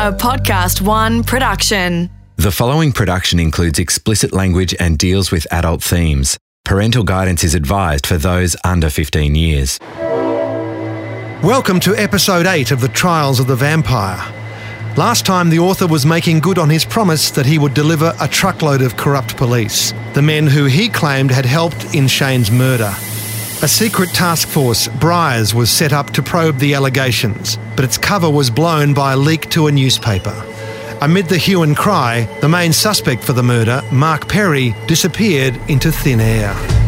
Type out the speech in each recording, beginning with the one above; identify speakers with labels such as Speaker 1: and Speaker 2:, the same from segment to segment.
Speaker 1: a Podcast One production.
Speaker 2: The following production includes explicit language and deals with adult themes. Parental guidance is advised for those under 15 years.
Speaker 3: Welcome to episode 8 of The Trials of the Vampire. Last time, the author was making good on his promise that he would deliver a truckload of corrupt police, the men who he claimed had helped in Shane's murder. A secret task force, Briars, was set up to probe the allegations, but its cover was blown by a leak to a newspaper. Amid the hue and cry, the main suspect for the murder, Mark Perry, disappeared into thin air.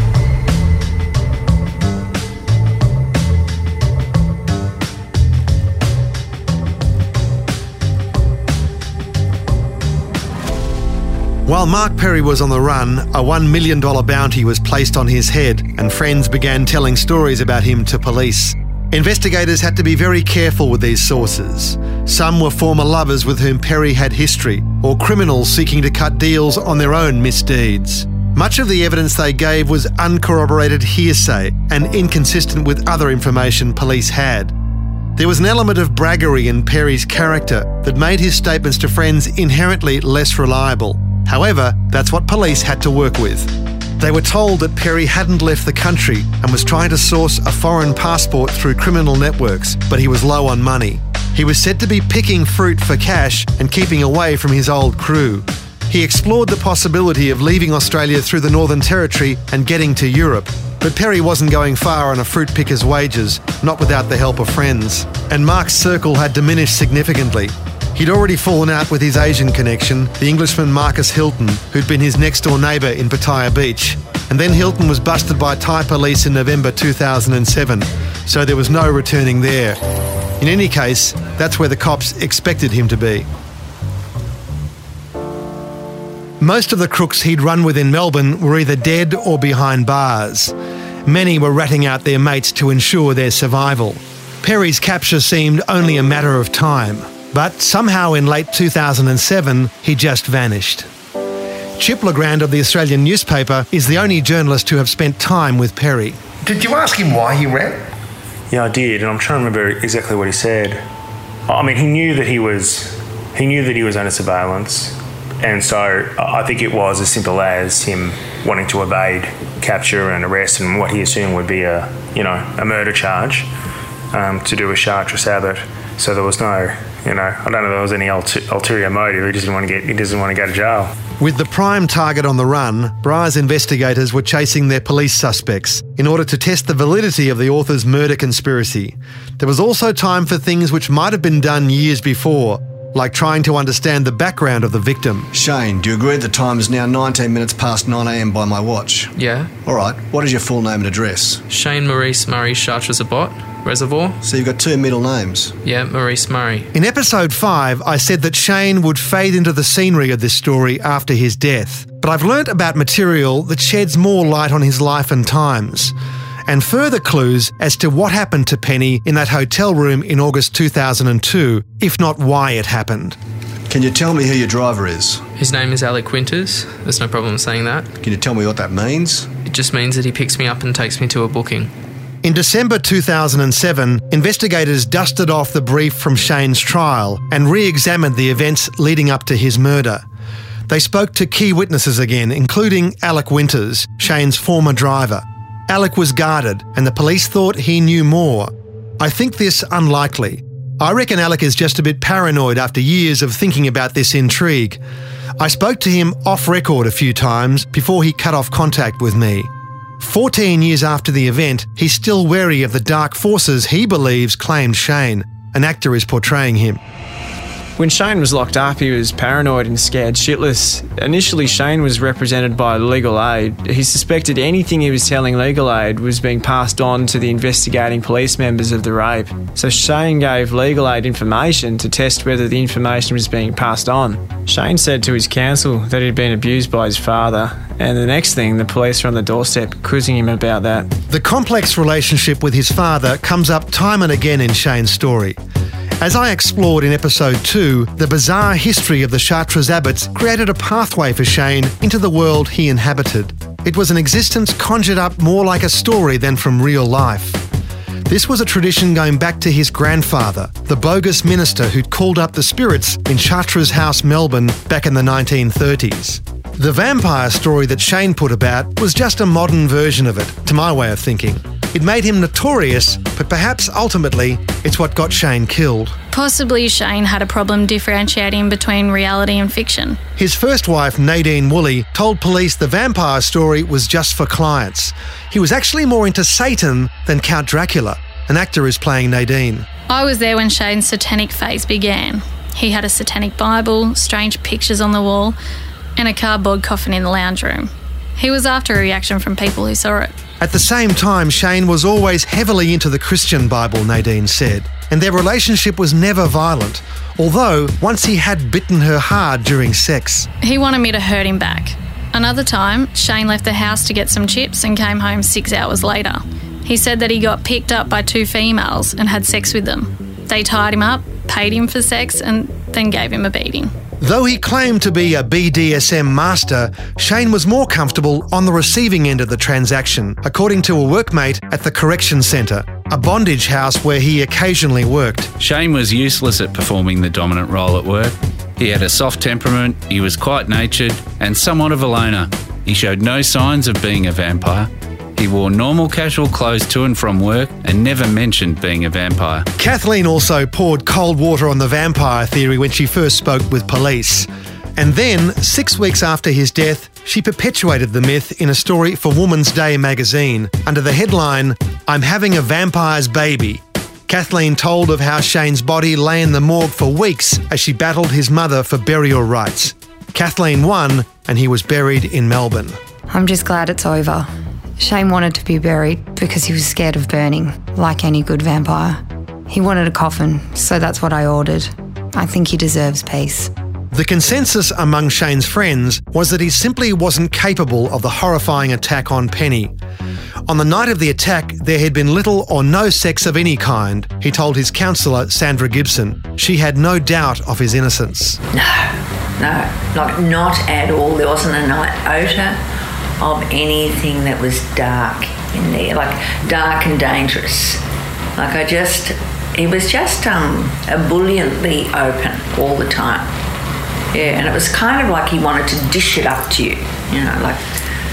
Speaker 3: While Mark Perry was on the run, a $1 million bounty was placed on his head, and friends began telling stories about him to police. Investigators had to be very careful with these sources. Some were former lovers with whom Perry had history, or criminals seeking to cut deals on their own misdeeds. Much of the evidence they gave was uncorroborated hearsay and inconsistent with other information police had. There was an element of braggery in Perry's character that made his statements to friends inherently less reliable. However, that's what police had to work with. They were told that Perry hadn't left the country and was trying to source a foreign passport through criminal networks, but he was low on money. He was said to be picking fruit for cash and keeping away from his old crew. He explored the possibility of leaving Australia through the Northern Territory and getting to Europe. But Perry wasn't going far on a fruit picker's wages, not without the help of friends. And Mark's circle had diminished significantly. He'd already fallen out with his Asian connection, the Englishman Marcus Hilton, who'd been his next door neighbour in Pattaya Beach. And then Hilton was busted by Thai police in November 2007, so there was no returning there. In any case, that's where the cops expected him to be. Most of the crooks he'd run with in Melbourne were either dead or behind bars. Many were ratting out their mates to ensure their survival. Perry's capture seemed only a matter of time, but somehow in late 2007, he just vanished. Chip Le Grand of the Australian newspaper is the only journalist to have spent time with Perry.
Speaker 4: Did you ask him why he ran?
Speaker 5: Yeah, I did, and I'm trying to remember exactly what he said. I mean, he knew that he was he knew that he was under surveillance, and so I think it was as simple as him wanting to evade capture and arrest and what he assumed would be a you know a murder charge um, to do with Chartres Abbott. So there was no you know I don't know if there was any ulter- ulterior motive. He just didn't want to get he doesn't want to go to jail.
Speaker 3: With the prime target on the run, Briars investigators were chasing their police suspects in order to test the validity of the author's murder conspiracy. There was also time for things which might have been done years before, like trying to understand the background of the victim.
Speaker 6: Shane, do you agree the time is now 19 minutes past 9am by my watch?
Speaker 7: Yeah.
Speaker 6: All right, what is your full name and address?
Speaker 7: Shane Maurice Murray Chartres Abbott, Reservoir.
Speaker 6: So you've got two middle names.
Speaker 7: Yeah, Maurice Murray.
Speaker 3: In episode 5, I said that Shane would fade into the scenery of this story after his death. But I've learnt about material that sheds more light on his life and times, and further clues as to what happened to Penny in that hotel room in August 2002, if not why it happened.
Speaker 6: Can you tell me who your driver is?
Speaker 7: His name is Alec Winters. There's no problem saying that.
Speaker 6: Can you tell me what that means?
Speaker 7: It just means that he picks me up and takes me to a booking.
Speaker 3: In December 2007, investigators dusted off the brief from Shane's trial and re examined the events leading up to his murder. They spoke to key witnesses again, including Alec Winters, Shane's former driver. Alec was guarded, and the police thought he knew more. I think this unlikely. I reckon Alec is just a bit paranoid after years of thinking about this intrigue. I spoke to him off record a few times before he cut off contact with me. 14 years after the event, he's still wary of the dark forces he believes claimed Shane. An actor is portraying him.
Speaker 8: When Shane was locked up, he was paranoid and scared shitless. Initially, Shane was represented by legal aid. He suspected anything he was telling legal aid was being passed on to the investigating police members of the rape. So Shane gave legal aid information to test whether the information was being passed on. Shane said to his counsel that he'd been abused by his father, and the next thing, the police are on the doorstep quizzing him about that.
Speaker 3: The complex relationship with his father comes up time and again in Shane's story. As I explored in episode 2, the bizarre history of the Chartres Abbotts created a pathway for Shane into the world he inhabited. It was an existence conjured up more like a story than from real life. This was a tradition going back to his grandfather, the bogus minister who'd called up the spirits in Chartres House, Melbourne, back in the 1930s. The vampire story that Shane put about was just a modern version of it, to my way of thinking. It made him notorious, but perhaps ultimately it's what got Shane killed.
Speaker 9: Possibly Shane had a problem differentiating between reality and fiction.
Speaker 3: His first wife, Nadine Woolley, told police the vampire story was just for clients. He was actually more into Satan than Count Dracula. An actor is playing Nadine.
Speaker 9: I was there when Shane's satanic phase began. He had a satanic Bible, strange pictures on the wall, and a cardboard coffin in the lounge room. He was after a reaction from people who saw it.
Speaker 3: At the same time, Shane was always heavily into the Christian Bible, Nadine said, and their relationship was never violent, although once he had bitten her hard during sex.
Speaker 9: He wanted me to hurt him back. Another time, Shane left the house to get some chips and came home six hours later. He said that he got picked up by two females and had sex with them. They tied him up, paid him for sex, and then gave him a beating.
Speaker 3: Though he claimed to be a BDSM master, Shane was more comfortable on the receiving end of the transaction, according to a workmate at the Correction Centre, a bondage house where he occasionally worked.
Speaker 10: Shane was useless at performing the dominant role at work. He had a soft temperament, he was quite natured, and somewhat of a loner. He showed no signs of being a vampire. He wore normal casual clothes to and from work and never mentioned being a vampire.
Speaker 3: Kathleen also poured cold water on the vampire theory when she first spoke with police. And then, six weeks after his death, she perpetuated the myth in a story for Woman's Day magazine under the headline, I'm having a vampire's baby. Kathleen told of how Shane's body lay in the morgue for weeks as she battled his mother for burial rights. Kathleen won, and he was buried in Melbourne.
Speaker 11: I'm just glad it's over. Shane wanted to be buried because he was scared of burning, like any good vampire. He wanted a coffin, so that's what I ordered. I think he deserves peace.
Speaker 3: The consensus among Shane's friends was that he simply wasn't capable of the horrifying attack on Penny. On the night of the attack, there had been little or no sex of any kind, he told his counsellor, Sandra Gibson. She had no doubt of his innocence.
Speaker 12: No, no, like not at all. There wasn't a night odour of anything that was dark in there, like dark and dangerous. Like I just, it was just um, ebulliently open all the time. Yeah, and it was kind of like he wanted to dish it up to you. You know, like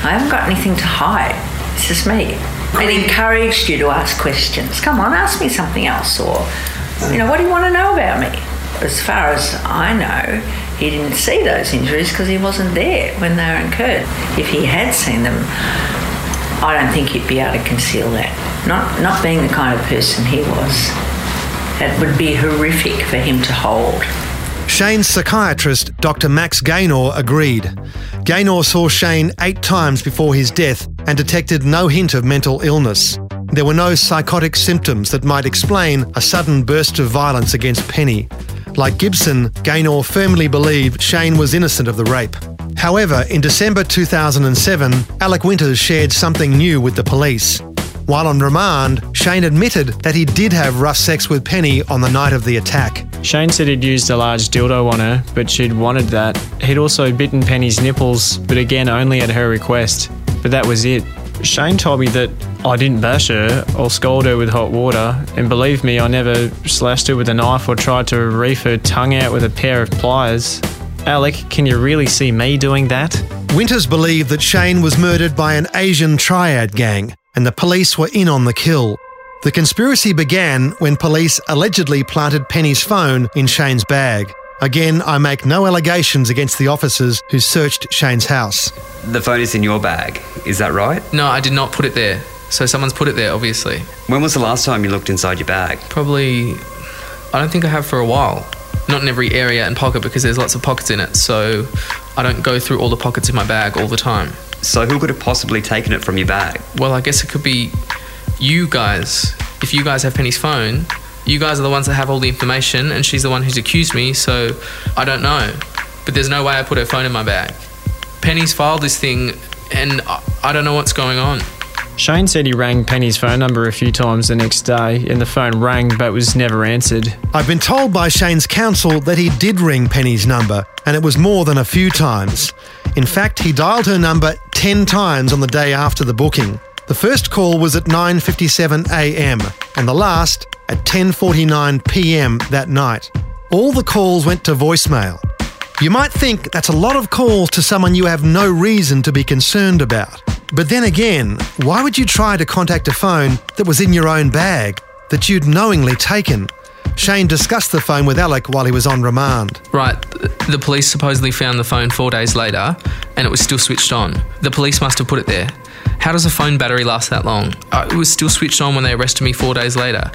Speaker 12: I haven't got anything to hide. It's just me. And encouraged you to ask questions. Come on, ask me something else, or you know, what do you want to know about me? As far as I know, he didn't see those injuries because he wasn't there when they were incurred. If he had seen them, I don't think he'd be able to conceal that. Not not being the kind of person he was. it would be horrific for him to hold.
Speaker 3: Shane's psychiatrist, Dr. Max Gaynor, agreed. Gaynor saw Shane eight times before his death and detected no hint of mental illness. There were no psychotic symptoms that might explain a sudden burst of violence against Penny. Like Gibson, Gaynor firmly believed Shane was innocent of the rape. However, in December 2007, Alec Winters shared something new with the police. While on remand, Shane admitted that he did have rough sex with Penny on the night of the attack.
Speaker 8: Shane said he'd used a large dildo on her, but she'd wanted that. He'd also bitten Penny's nipples, but again only at her request. But that was it. Shane told me that I didn't bash her or scold her with hot water, and believe me, I never slashed her with a knife or tried to reef her tongue out with a pair of pliers. Alec, can you really see me doing that?
Speaker 3: Winters believed that Shane was murdered by an Asian triad gang, and the police were in on the kill. The conspiracy began when police allegedly planted Penny's phone in Shane's bag. Again, I make no allegations against the officers who searched Shane's house.
Speaker 13: The phone is in your bag, is that right?
Speaker 7: No, I did not put it there. So someone's put it there, obviously.
Speaker 13: When was the last time you looked inside your bag?
Speaker 7: Probably, I don't think I have for a while. Not in every area and pocket because there's lots of pockets in it. So I don't go through all the pockets in my bag all the time.
Speaker 13: So who could have possibly taken it from your bag?
Speaker 7: Well, I guess it could be you guys. If you guys have Penny's phone, you guys are the ones that have all the information, and she's the one who's accused me, so I don't know. But there's no way I put her phone in my bag. Penny's filed this thing, and I, I don't know what's going on.
Speaker 8: Shane said he rang Penny's phone number a few times the next day, and the phone rang but was never answered.
Speaker 3: I've been told by Shane's counsel that he did ring Penny's number, and it was more than a few times. In fact, he dialed her number 10 times on the day after the booking. The first call was at 9:57 a.m. and the last at 10:49 p.m. that night. All the calls went to voicemail. You might think that's a lot of calls to someone you have no reason to be concerned about. But then again, why would you try to contact a phone that was in your own bag that you'd knowingly taken? Shane discussed the phone with Alec while he was on remand.
Speaker 7: Right, the police supposedly found the phone four days later and it was still switched on. The police must have put it there. How does a phone battery last that long? Uh, it was still switched on when they arrested me four days later.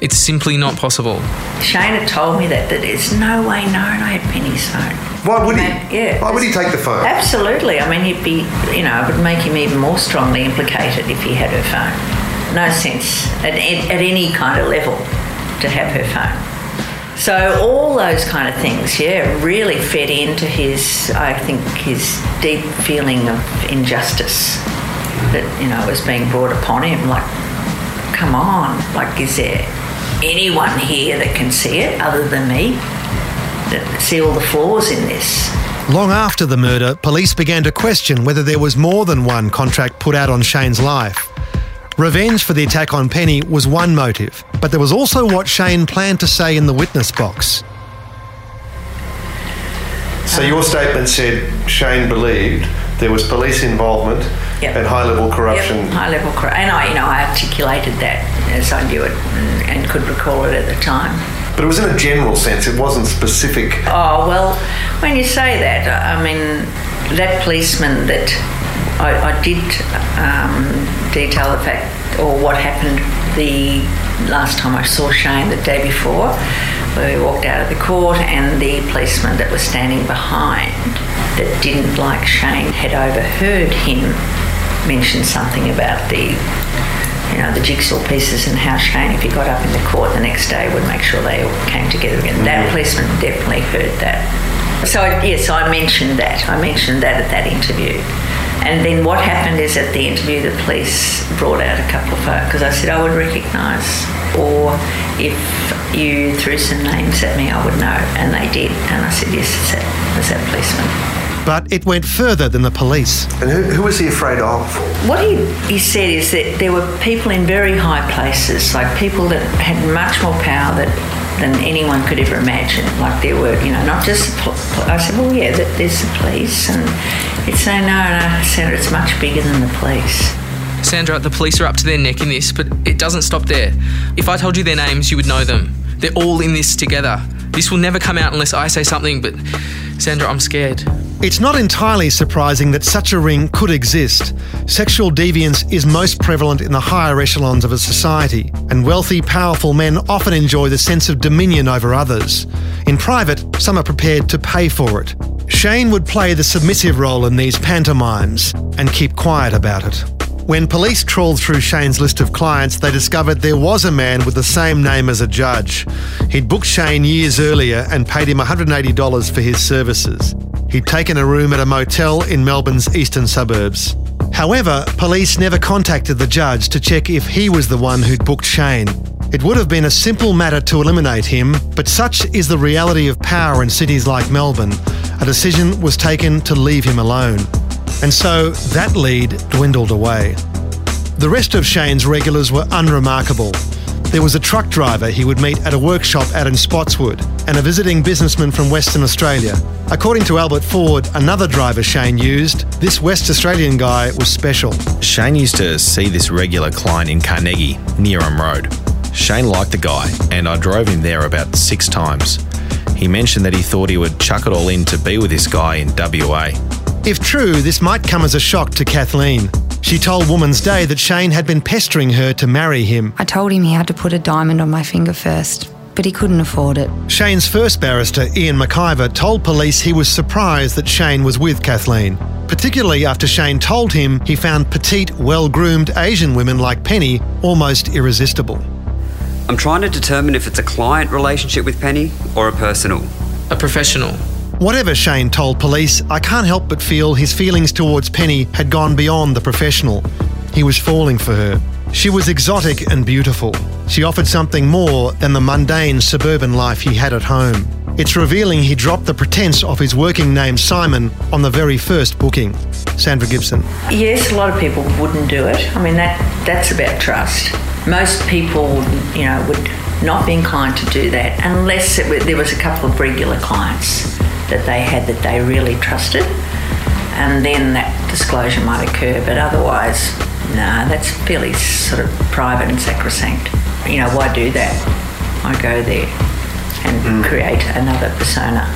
Speaker 7: It's simply not possible.
Speaker 12: Shane had told me that, that there's no way known I had Penny's phone.
Speaker 4: Why would he?
Speaker 12: Yeah.
Speaker 4: Why would he take the phone?
Speaker 12: Absolutely. I mean, he'd be, you know, it would make him even more strongly implicated if he had her phone. No sense at, at any kind of level to have her phone. So all those kind of things, yeah, really fed into his, I think, his deep feeling of injustice that you know was being brought upon him. Like, come on, like, is there anyone here that can see it other than me? That see all the flaws in this?
Speaker 3: Long after the murder, police began to question whether there was more than one contract put out on Shane's life. Revenge for the attack on Penny was one motive, but there was also what Shane planned to say in the witness box.
Speaker 4: So your statement said Shane believed there was police involvement
Speaker 12: Yep.
Speaker 4: and high level corruption.
Speaker 12: Yep, high level corruption. And I, you know, I articulated that as I knew it and, and could recall it at the time.
Speaker 4: But it was in a general sense, it wasn't specific.
Speaker 12: Oh, well, when you say that, I mean, that policeman that I, I did um, detail the fact or what happened the last time I saw Shane the day before, where we walked out of the court, and the policeman that was standing behind that didn't like Shane had overheard him mention something about the you know, the jigsaw pieces and how Shane, if he got up in the court the next day, would make sure they all came together again. That mm. policeman definitely heard that. So, yes, I mentioned that. I mentioned that at that interview. And then what happened is at the interview, the police brought out a couple of photos because I said I would recognise, or if you threw some names at me, I would know. And they did. And I said, yes, it's that, it's that policeman.
Speaker 3: But it went further than the police.
Speaker 4: And who, who was he afraid of?
Speaker 12: What he, he said is that there were people in very high places, like people that had much more power that, than anyone could ever imagine. Like there were, you know, not just. the pol- pol- I said, well, yeah, there's the police, and he'd say, no, no, Sandra, it's much bigger than the police.
Speaker 7: Sandra, the police are up to their neck in this, but it doesn't stop there. If I told you their names, you would know them. They're all in this together. This will never come out unless I say something, but Sandra, I'm scared.
Speaker 3: It's not entirely surprising that such a ring could exist. Sexual deviance is most prevalent in the higher echelons of a society, and wealthy, powerful men often enjoy the sense of dominion over others. In private, some are prepared to pay for it. Shane would play the submissive role in these pantomimes and keep quiet about it. When police trawled through Shane's list of clients, they discovered there was a man with the same name as a judge. He'd booked Shane years earlier and paid him $180 for his services. He'd taken a room at a motel in Melbourne's eastern suburbs. However, police never contacted the judge to check if he was the one who'd booked Shane. It would have been a simple matter to eliminate him, but such is the reality of power in cities like Melbourne. A decision was taken to leave him alone. And so that lead dwindled away. The rest of Shane's regulars were unremarkable. There was a truck driver he would meet at a workshop out in Spotswood and a visiting businessman from Western Australia. According to Albert Ford, another driver Shane used, this West Australian guy was special.
Speaker 14: Shane used to see this regular client in Carnegie, near Neerim Road. Shane liked the guy, and I drove him there about six times. He mentioned that he thought he would chuck it all in to be with this guy in WA.
Speaker 3: If true, this might come as a shock to Kathleen. She told Woman's Day that Shane had been pestering her to marry him.
Speaker 11: I told him he had to put a diamond on my finger first, but he couldn't afford it.
Speaker 3: Shane's first barrister, Ian McIver, told police he was surprised that Shane was with Kathleen, particularly after Shane told him he found petite, well groomed Asian women like Penny almost irresistible.
Speaker 13: I'm trying to determine if it's a client relationship with Penny or a personal.
Speaker 7: A professional.
Speaker 3: Whatever Shane told police, I can't help but feel his feelings towards Penny had gone beyond the professional. He was falling for her. She was exotic and beautiful. She offered something more than the mundane suburban life he had at home. It's revealing he dropped the pretense of his working name Simon on the very first booking. Sandra Gibson.
Speaker 12: Yes, a lot of people wouldn't do it. I mean, that that's about trust. Most people, you know, would not be inclined to do that unless it, there was a couple of regular clients that they had that they really trusted, and then that disclosure might occur. But otherwise, no, that's fairly sort of private and sacrosanct. You know, why do that? I go there and hmm. create another persona.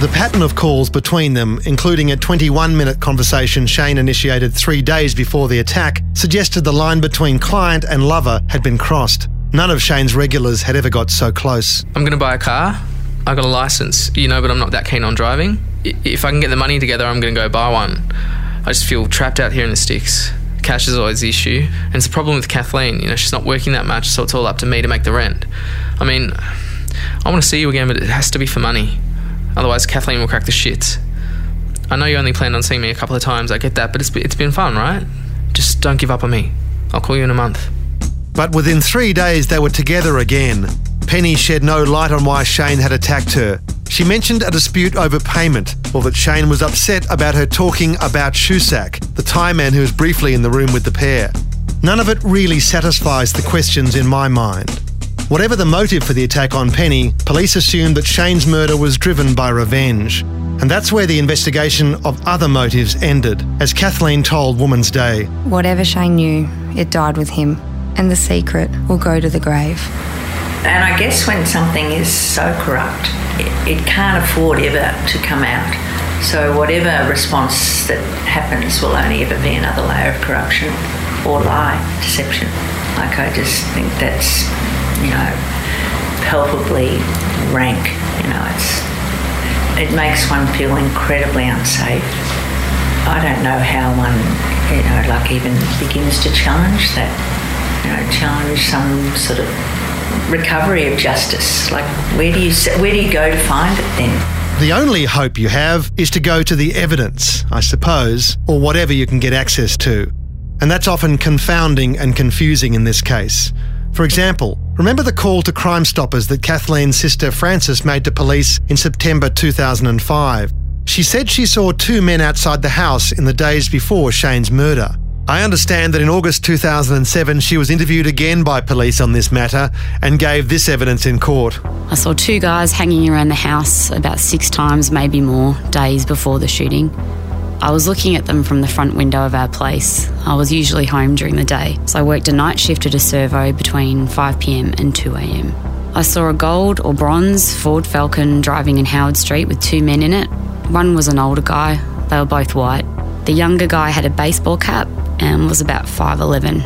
Speaker 3: The pattern of calls between them, including a 21 minute conversation Shane initiated three days before the attack, suggested the line between client and lover had been crossed. None of Shane's regulars had ever got so close.
Speaker 7: I'm going to buy a car. I got a license, you know, but I'm not that keen on driving. If I can get the money together, I'm going to go buy one. I just feel trapped out here in the sticks. Cash is always the issue, and it's a problem with Kathleen. You know, she's not working that much, so it's all up to me to make the rent. I mean, I want to see you again, but it has to be for money. Otherwise, Kathleen will crack the shit. I know you only planned on seeing me a couple of times. I get that, but it's it's been fun, right? Just don't give up on me. I'll call you in a month.
Speaker 3: But within three days, they were together again. Penny shed no light on why Shane had attacked her. She mentioned a dispute over payment, or that Shane was upset about her talking about Shusak, the Thai man who was briefly in the room with the pair. None of it really satisfies the questions in my mind. Whatever the motive for the attack on Penny, police assumed that Shane's murder was driven by revenge. And that's where the investigation of other motives ended, as Kathleen told Woman's Day.
Speaker 11: Whatever Shane knew, it died with him, and the secret will go to the grave.
Speaker 12: And I guess when something is so corrupt, it, it can't afford ever to come out. So whatever response that happens will only ever be another layer of corruption or lie, deception. Like I just think that's, you know, palpably rank. You know, it's it makes one feel incredibly unsafe. I don't know how one, you know, like even begins to challenge that. You know, challenge some sort of recovery of justice. Like, where do you where do you go to find it then?
Speaker 3: The only hope you have is to go to the evidence, I suppose, or whatever you can get access to. And that's often confounding and confusing in this case. For example, remember the call to Crime Stoppers that Kathleen's sister Frances made to police in September 2005? She said she saw two men outside the house in the days before Shane's murder. I understand that in August 2007 she was interviewed again by police on this matter and gave this evidence in court.
Speaker 15: I saw two guys hanging around the house about six times, maybe more, days before the shooting. I was looking at them from the front window of our place. I was usually home during the day, so I worked a night shift at a servo between 5pm and 2am. I saw a gold or bronze Ford Falcon driving in Howard Street with two men in it. One was an older guy, they were both white. The younger guy had a baseball cap and was about 5'11.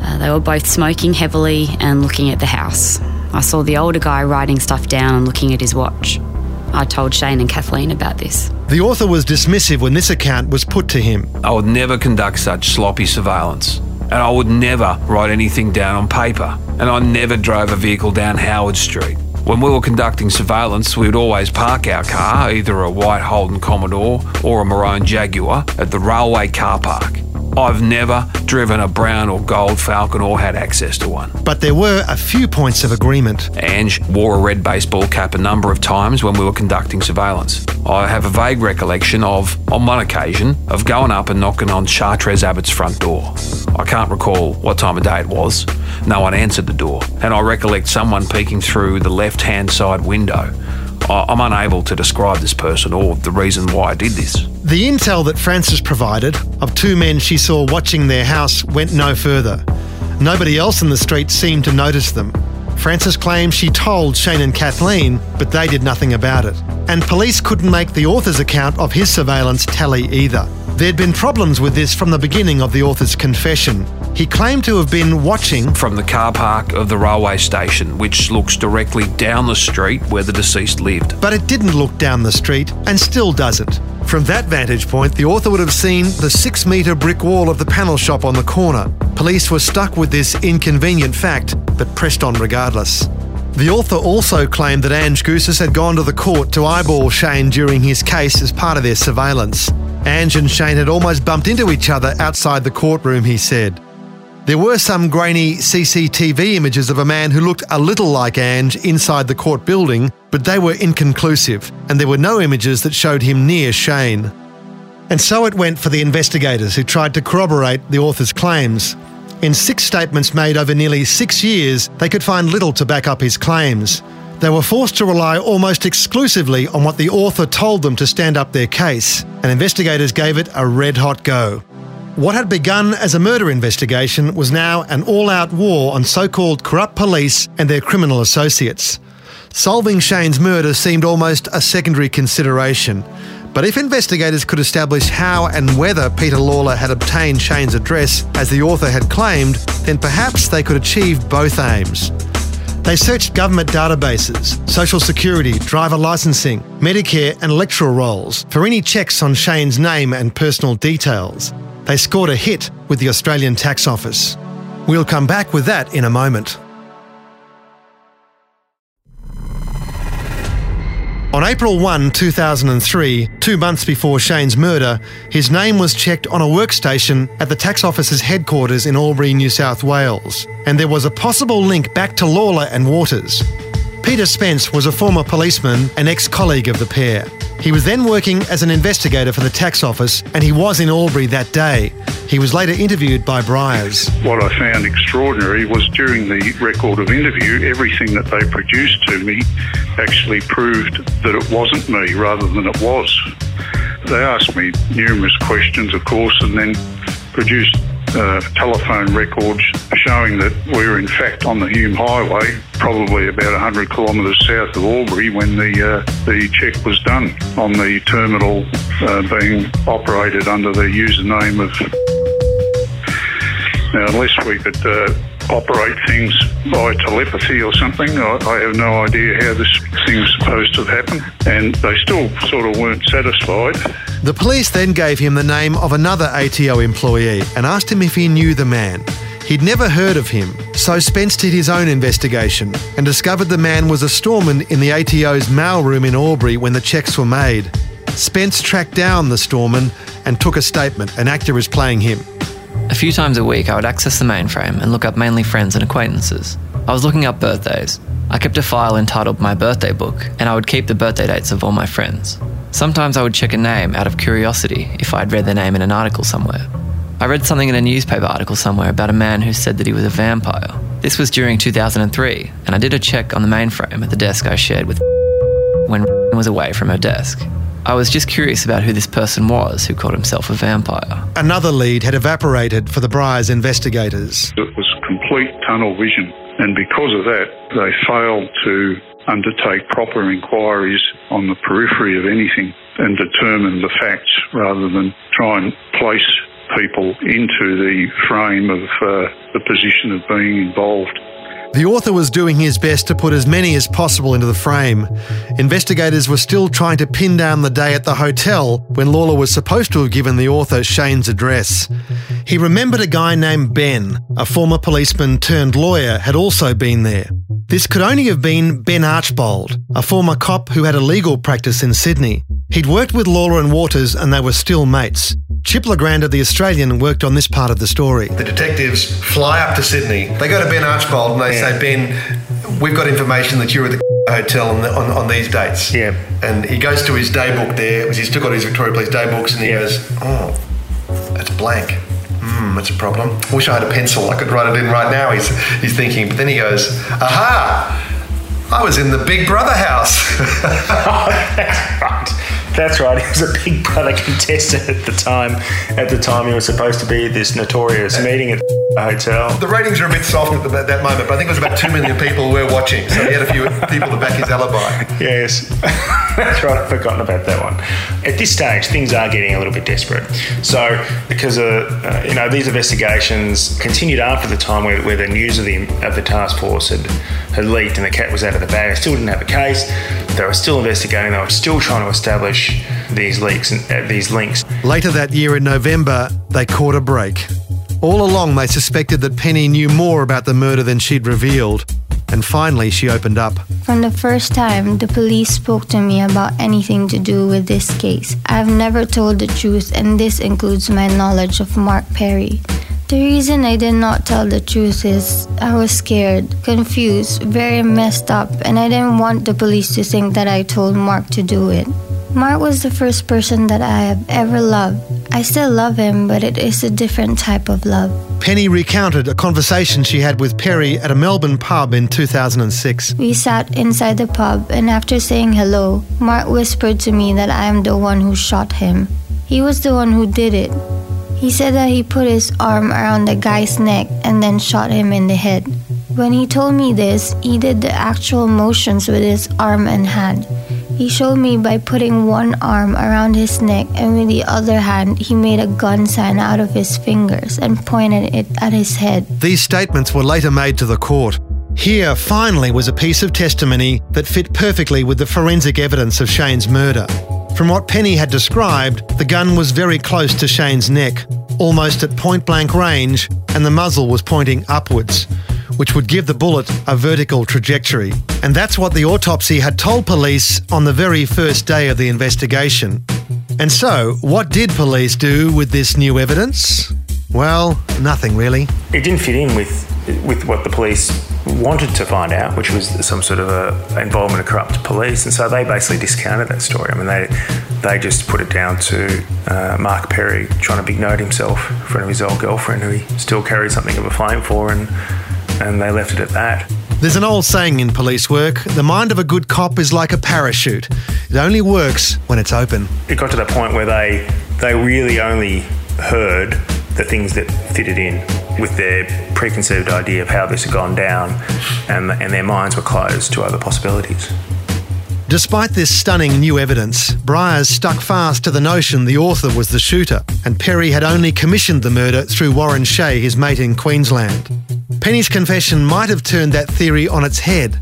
Speaker 15: Uh, they were both smoking heavily and looking at the house. I saw the older guy writing stuff down and looking at his watch. I told Shane and Kathleen about this.
Speaker 3: The author was dismissive when this account was put to him.
Speaker 16: I would never conduct such sloppy surveillance. And I would never write anything down on paper. And I never drove a vehicle down Howard Street. When we were conducting surveillance, we would always park our car, either a white Holden Commodore or a maroon Jaguar, at the railway car park. I've never driven a brown or gold Falcon or had access to one.
Speaker 3: But there were a few points of agreement.
Speaker 16: Ange wore a red baseball cap a number of times when we were conducting surveillance. I have a vague recollection of, on one occasion, of going up and knocking on Chartres Abbott's front door. I can't recall what time of day it was. No one answered the door, and I recollect someone peeking through the left hand side window. I'm unable to describe this person or the reason why I did this.
Speaker 3: The intel that Frances provided of two men she saw watching their house went no further. Nobody else in the street seemed to notice them. Frances claims she told Shane and Kathleen, but they did nothing about it. And police couldn't make the author's account of his surveillance tally either. There'd been problems with this from the beginning of the author's confession. He claimed to have been watching
Speaker 16: from the car park of the railway station, which looks directly down the street where the deceased lived.
Speaker 3: But it didn't look down the street and still doesn't. From that vantage point, the author would have seen the six metre brick wall of the panel shop on the corner. Police were stuck with this inconvenient fact, but pressed on regardless. The author also claimed that Ange Goussis had gone to the court to eyeball Shane during his case as part of their surveillance. Ange and Shane had almost bumped into each other outside the courtroom, he said. There were some grainy CCTV images of a man who looked a little like Ange inside the court building, but they were inconclusive, and there were no images that showed him near Shane. And so it went for the investigators who tried to corroborate the author's claims. In six statements made over nearly six years, they could find little to back up his claims. They were forced to rely almost exclusively on what the author told them to stand up their case, and investigators gave it a red hot go. What had begun as a murder investigation was now an all out war on so called corrupt police and their criminal associates. Solving Shane's murder seemed almost a secondary consideration. But if investigators could establish how and whether Peter Lawler had obtained Shane's address as the author had claimed, then perhaps they could achieve both aims. They searched government databases, social security, driver licensing, Medicare, and electoral rolls for any checks on Shane's name and personal details. They scored a hit with the Australian Tax Office. We'll come back with that in a moment. On April 1, 2003, two months before Shane's murder, his name was checked on a workstation at the tax office's headquarters in Albury, New South Wales, and there was a possible link back to Lawler and Waters. Peter Spence was a former policeman and ex colleague of the pair. He was then working as an investigator for the tax office, and he was in Albury that day. He was later interviewed by Briars.
Speaker 17: What I found extraordinary was during the record of interview, everything that they produced to me actually proved that it wasn't me rather than it was. They asked me numerous questions, of course, and then produced uh, telephone records showing that we were in fact on the Hume Highway, probably about 100 kilometres south of Albury, when the uh, the check was done on the terminal uh, being operated under the username of. Now, unless we could uh, operate things by telepathy or something. I, I, have no idea how this thing's supposed to have happened, and they still sort of weren't satisfied.
Speaker 3: The police then gave him the name of another ATO employee and asked him if he knew the man. He'd never heard of him, so Spence did his own investigation and discovered the man was a storeman in the ATO's mailroom in Albury when the checks were made. Spence tracked down the storeman and took a statement. An actor is playing him.
Speaker 18: A few times a week, I would access the mainframe and look up mainly friends and acquaintances. I was looking up birthdays. I kept a file entitled My Birthday Book, and I would keep the birthday dates of all my friends. Sometimes I would check a name out of curiosity if I'd read their name in an article somewhere. I read something in a newspaper article somewhere about a man who said that he was a vampire. This was during 2003, and I did a check on the mainframe at the desk I shared with when was away from her desk. I was just curious about who this person was who called himself a vampire.
Speaker 3: Another lead had evaporated for the Briars investigators.
Speaker 17: It was complete tunnel vision, and because of that, they failed to undertake proper inquiries on the periphery of anything and determine the facts rather than try and place people into the frame of uh, the position of being involved.
Speaker 3: The author was doing his best to put as many as possible into the frame. Investigators were still trying to pin down the day at the hotel when Lawler was supposed to have given the author Shane's address. He remembered a guy named Ben, a former policeman turned lawyer, had also been there. This could only have been Ben Archbold, a former cop who had a legal practice in Sydney. He'd worked with Lawler and Waters and they were still mates. Chip Le Grand of The Australian worked on this part of the story.
Speaker 4: The detectives fly up to Sydney. They go to Ben Archbold and they say, Ben, we've got information that you're at the hotel on, the, on, on, these dates.
Speaker 5: Yeah.
Speaker 4: And he goes to his day book there, he's still got his Victoria Police day books, and he yeah. goes, oh, that's blank. Hmm, that's a problem. Wish I had a pencil. I could write it in right now. He's he's thinking, but then he goes, "Aha! I was in the Big Brother house."
Speaker 5: oh, that's right. That's right. He was a Big Brother contestant at the time. At the time, he was supposed to be at this notorious meeting at the hotel.
Speaker 4: The ratings are a bit soft at, the, at that moment, but I think it was about two million people were watching, so he had a few people to back his alibi.
Speaker 5: Yes, that's right. I've forgotten about that one. At this stage, things are getting a little bit desperate. So, because uh, uh, you know these investigations continued after the time where, where the news of the of the task force had had leaked and the cat was out of the bag. They still didn't have a case. They were still investigating. They were still trying to establish these leaks and uh, these links.
Speaker 3: Later that year in November, they caught a break. All along, they suspected that Penny knew more about the murder than she'd revealed. And finally, she opened up.
Speaker 19: From the first time the police spoke to me about anything to do with this case, I've never told the truth, and this includes my knowledge of Mark Perry. The reason I did not tell the truth is I was scared, confused, very messed up, and I didn't want the police to think that I told Mark to do it. Mark was the first person that I have ever loved. I still love him, but it is a different type of love.
Speaker 3: Penny recounted a conversation she had with Perry at a Melbourne pub in 2006.
Speaker 19: We sat inside the pub, and after saying hello, Mark whispered to me that I am the one who shot him. He was the one who did it. He said that he put his arm around the guy's neck and then shot him in the head. When he told me this, he did the actual motions with his arm and hand. He showed me by putting one arm around his neck and with the other hand, he made a gun sign out of his fingers and pointed it at his head.
Speaker 3: These statements were later made to the court. Here, finally, was a piece of testimony that fit perfectly with the forensic evidence of Shane's murder. From what Penny had described, the gun was very close to Shane's neck, almost at point blank range, and the muzzle was pointing upwards, which would give the bullet a vertical trajectory. And that's what the autopsy had told police on the very first day of the investigation. And so, what did police do with this new evidence? Well, nothing really.
Speaker 5: It didn't fit in with with what the police wanted to find out, which was some sort of a involvement of corrupt police, and so they basically discounted that story. I mean, they they just put it down to uh, Mark Perry trying to big note himself in front of his old girlfriend, who he still carried something of a flame for, and and they left it at that.
Speaker 3: There's an old saying in police work the mind of a good cop is like a parachute. It only works when it's open.
Speaker 5: It got to the point where they they really only heard the things that fitted in with their preconceived idea of how this had gone down, and, and their minds were closed to other possibilities.
Speaker 3: Despite this stunning new evidence, Briars stuck fast to the notion the author was the shooter, and Perry had only commissioned the murder through Warren Shea, his mate in Queensland. Penny's confession might have turned that theory on its head.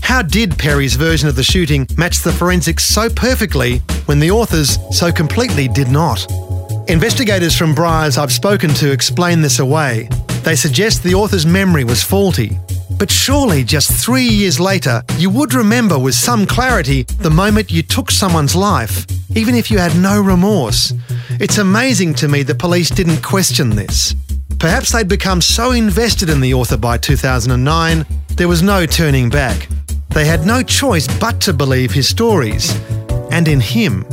Speaker 3: How did Perry's version of the shooting match the forensics so perfectly when the authors so completely did not? Investigators from Briars I've spoken to explain this away. They suggest the author's memory was faulty. But surely just three years later, you would remember with some clarity the moment you took someone's life, even if you had no remorse. It's amazing to me the police didn't question this. Perhaps they'd become so invested in the author by 2009, there was no turning back. They had no choice but to believe his stories, and in him.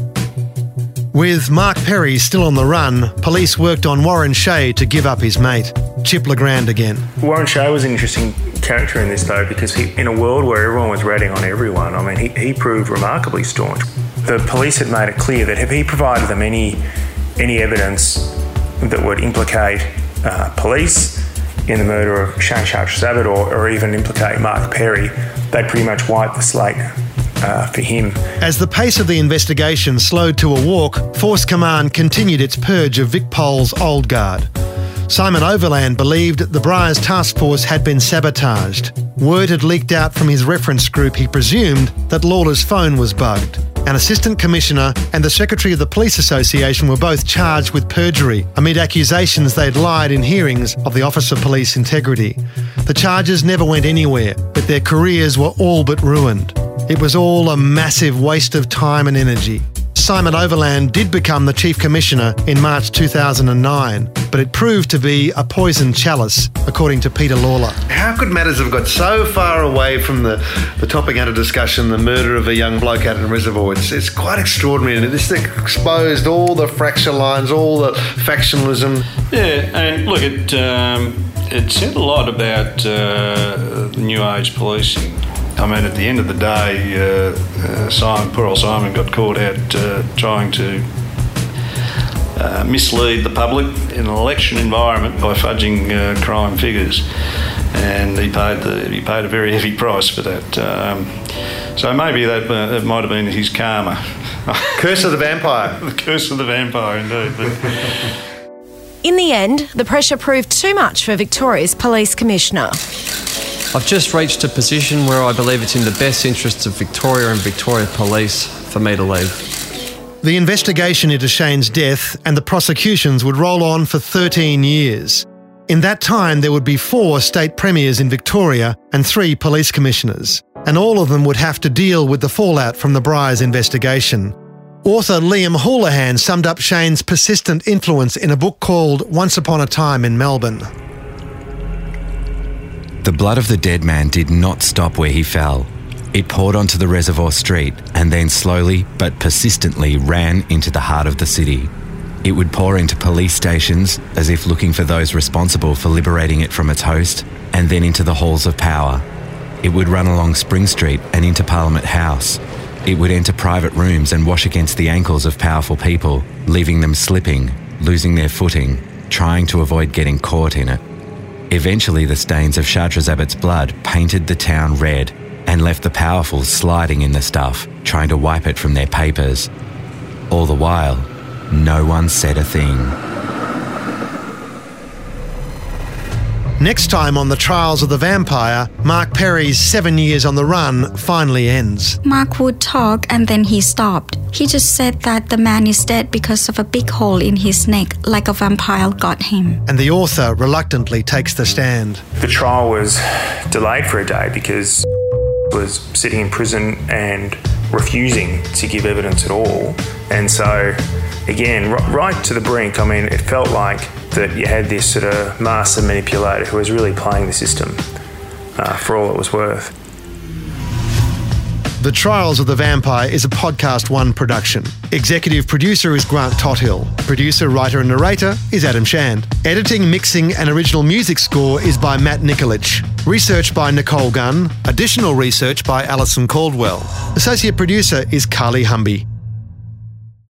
Speaker 3: With Mark Perry still on the run, police worked on Warren Shea to give up his mate, Chip Le Grand again.
Speaker 5: Warren Shea was an interesting character in this, though, because he, in a world where everyone was ratting on everyone, I mean, he, he proved remarkably staunch. The police had made it clear that if he provided them any any evidence that would implicate uh, police in the murder of Shane Abbott or, or even implicate Mark Perry, they'd pretty much wipe the slate uh, for him.
Speaker 3: As the pace of the investigation slowed to a walk, Force Command continued its purge of Vic Pol's old guard. Simon Overland believed the Briars task force had been sabotaged. Word had leaked out from his reference group he presumed that Lawler's phone was bugged. An assistant commissioner and the secretary of the Police Association were both charged with perjury amid accusations they'd lied in hearings of the Office of Police Integrity. The charges never went anywhere, but their careers were all but ruined. It was all a massive waste of time and energy. Simon Overland did become the Chief Commissioner in March 2009, but it proved to be a poison chalice, according to Peter Lawler.
Speaker 4: How could matters have got so far away from the, the topic under discussion, the murder of a young bloke out in Reservoir? It's, it's quite extraordinary, and this exposed all the fracture lines, all the factionalism.
Speaker 20: Yeah, and look, it, um, it said a lot about uh, New Age policing. I mean, at the end of the day, uh, uh, Simon, poor old Simon got caught out uh, trying to uh, mislead the public in an election environment by fudging uh, crime figures, and he paid the he paid a very heavy price for that. Um, so maybe that uh, that might have been his karma.
Speaker 4: curse of the vampire.
Speaker 20: the curse of the vampire, indeed.
Speaker 21: In the end, the pressure proved too much for Victoria's Police Commissioner.
Speaker 22: I've just reached a position where I believe it's in the best interests of Victoria and Victoria Police for me to leave.
Speaker 3: The investigation into Shane's death and the prosecutions would roll on for 13 years. In that time, there would be four state premiers in Victoria and three police commissioners, and all of them would have to deal with the fallout from the Briars investigation. Author Liam Houlihan summed up Shane's persistent influence in a book called Once Upon a Time in Melbourne.
Speaker 23: The blood of the dead man did not stop where he fell. It poured onto the reservoir street and then slowly but persistently ran into the heart of the city. It would pour into police stations as if looking for those responsible for liberating it from its host, and then into the halls of power. It would run along Spring Street and into Parliament House. It would enter private rooms and wash against the ankles of powerful people, leaving them slipping, losing their footing, trying to avoid getting caught in it. Eventually, the stains of Shahrazab's blood painted the town red and left the powerful sliding in the stuff, trying to wipe it from their papers. All the while, no one said a thing.
Speaker 3: Next time on the Trials of the Vampire, Mark Perry's seven years on the run finally ends.
Speaker 24: Mark would talk and then he stopped. He just said that the man is dead because of a big hole in his neck, like a vampire got him.
Speaker 3: And the author reluctantly takes the stand.
Speaker 5: The trial was delayed for a day because was sitting in prison and refusing to give evidence at all. And so, again, right to the brink, I mean, it felt like that you had this sort of master manipulator who was really playing the system uh, for all it was worth.
Speaker 3: The Trials of the Vampire is a Podcast One production. Executive producer is Grant Tothill. Producer, writer, and narrator is Adam Shand. Editing, mixing, and original music score is by Matt Nikolic. Research by Nicole Gunn. Additional research by Alison Caldwell. Associate producer is Carly Humby.